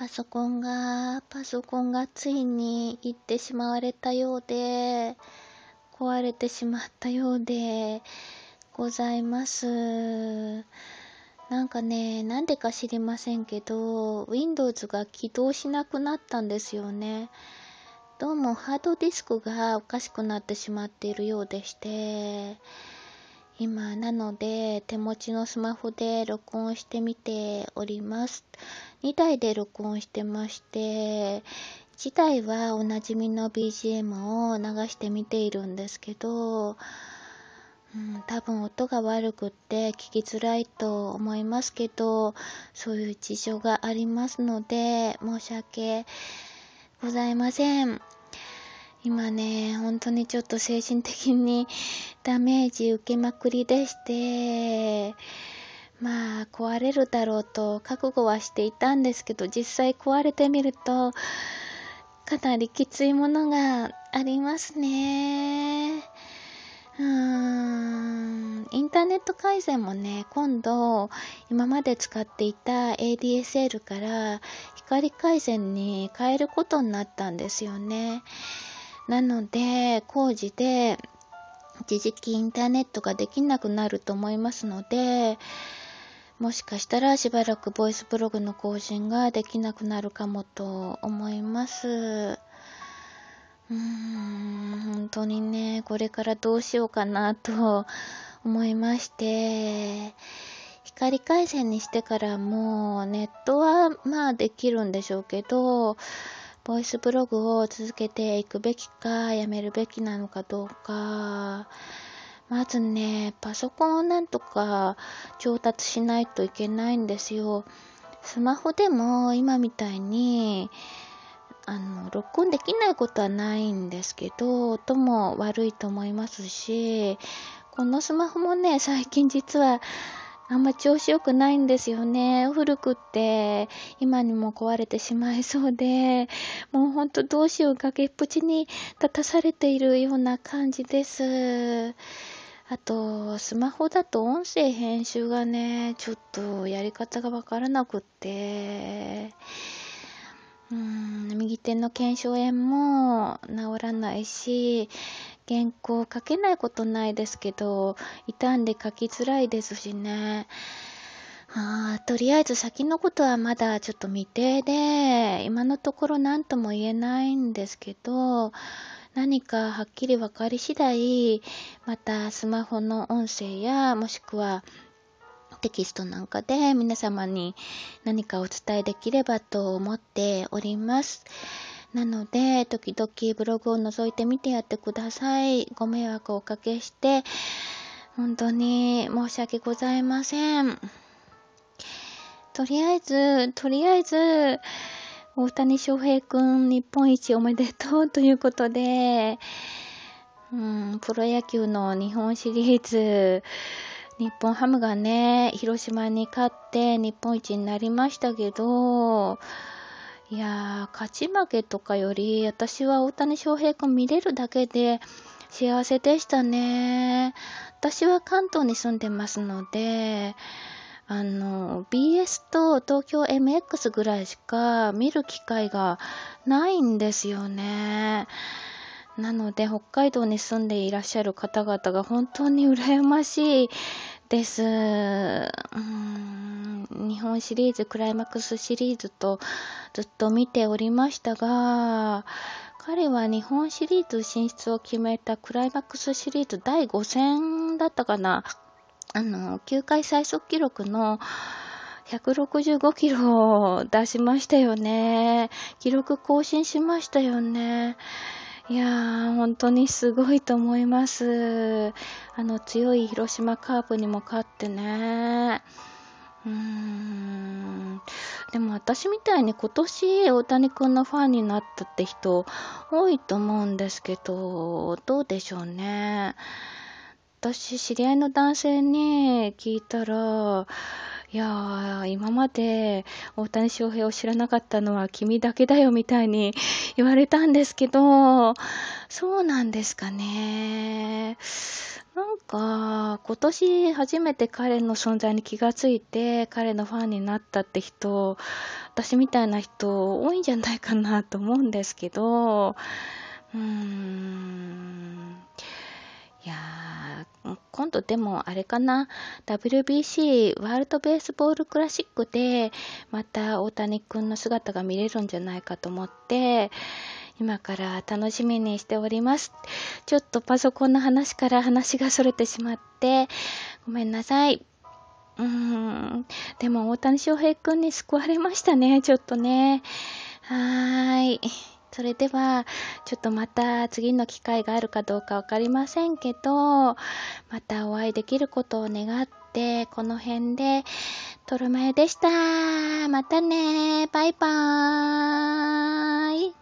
パソコンが、パソコンがついに行ってしまわれたようで、壊れてしまったようでございます。なんかね、なんでか知りませんけど、Windows が起動しなくなったんですよね。どうもハードディスクがおかしくなってしまっているようでして、今なので手持ちのスマホで録音してみております。2台で録音してまして、1台はおなじみの BGM を流してみているんですけど、うん、多分音が悪くって聞きづらいと思いますけど、そういう事情がありますので、申し訳ございません。今ね、本当にちょっと精神的に ダメージ受けまくりでして、まあ、壊れるだろうと覚悟はしていたんですけど、実際壊れてみると、かなりきついものがありますね。うーん、インターネット回線もね、今度、今まで使っていた ADSL から光回線に変えることになったんですよね。なので、工事で一時期インターネットができなくなると思いますので、もしかしたらしばらくボイスブログの更新ができなくなるかもと思います。うーん、本当にね、これからどうしようかなと思いまして、光回線にしてからもネットはまあできるんでしょうけど、ボイスブログを続けていくべきか、やめるべきなのかどうか、まずね、パソコンをなんとか調達しないといけないんですよ。スマホでも今みたいに、あの、録音できないことはないんですけど、音も悪いと思いますし、このスマホもね、最近実はあんま調子良くないんですよね。古くって、今にも壊れてしまいそうで、もうほんとどうしよう崖っぷちに立たされているような感じです。あと、スマホだと音声編集がね、ちょっとやり方がわからなくって、うん、右手の腱鞘炎も治らないし、原稿書けないことないですけど、傷んで書きづらいですしね。あとりあえず先のことはまだちょっと未定で、今のところ何とも言えないんですけど、何かはっきり分かり次第、またスマホの音声や、もしくはテキストなんかで皆様に何かお伝えできればと思っております。なので、時々ブログを覗いてみてやってください。ご迷惑をおかけして、本当に申し訳ございません。とりあえず、とりあえず、大谷翔平くん日本一おめでとうということで、うん、プロ野球の日本シリーズ、日本ハムがね、広島に勝って日本一になりましたけど、いやー、勝ち負けとかより、私は大谷翔平君見れるだけで幸せでしたね。私は関東に住んでますので、あの、BS と東京 MX ぐらいしか見る機会がないんですよね。なので、北海道に住んでいらっしゃる方々が本当に羨ましいです。日本シリーズ、クライマックスシリーズとずっと見ておりましたが、彼は日本シリーズ進出を決めたクライマックスシリーズ第5戦だったかな。あの、球界最速記録の165キロを出しましたよね。記録更新しましたよね。いやー、本当にすごいと思います。あの強い広島カープにも勝ってね。うーん。でも私みたいに今年大谷君のファンになったって人多いと思うんですけど、どうでしょうね。私、知り合いの男性に聞いたら、いやー、今まで大谷翔平を知らなかったのは君だけだよみたいに言われたんですけど、そうなんですかね。なんか、今年初めて彼の存在に気がついて、彼のファンになったって人、私みたいな人多いんじゃないかなと思うんですけど、うーん。いやー、今度でもあれかな、WBC ワールドベースボールクラシックで、また大谷くんの姿が見れるんじゃないかと思って、今から楽しみにしております。ちょっとパソコンの話から話が逸れてしまって、ごめんなさい。うーん。でも大谷翔平くんに救われましたね、ちょっとね。はーい。それでは、ちょっとまた次の機会があるかどうかわかりませんけど、またお会いできることを願って、この辺で、撮る前でした。またねバイバーイ。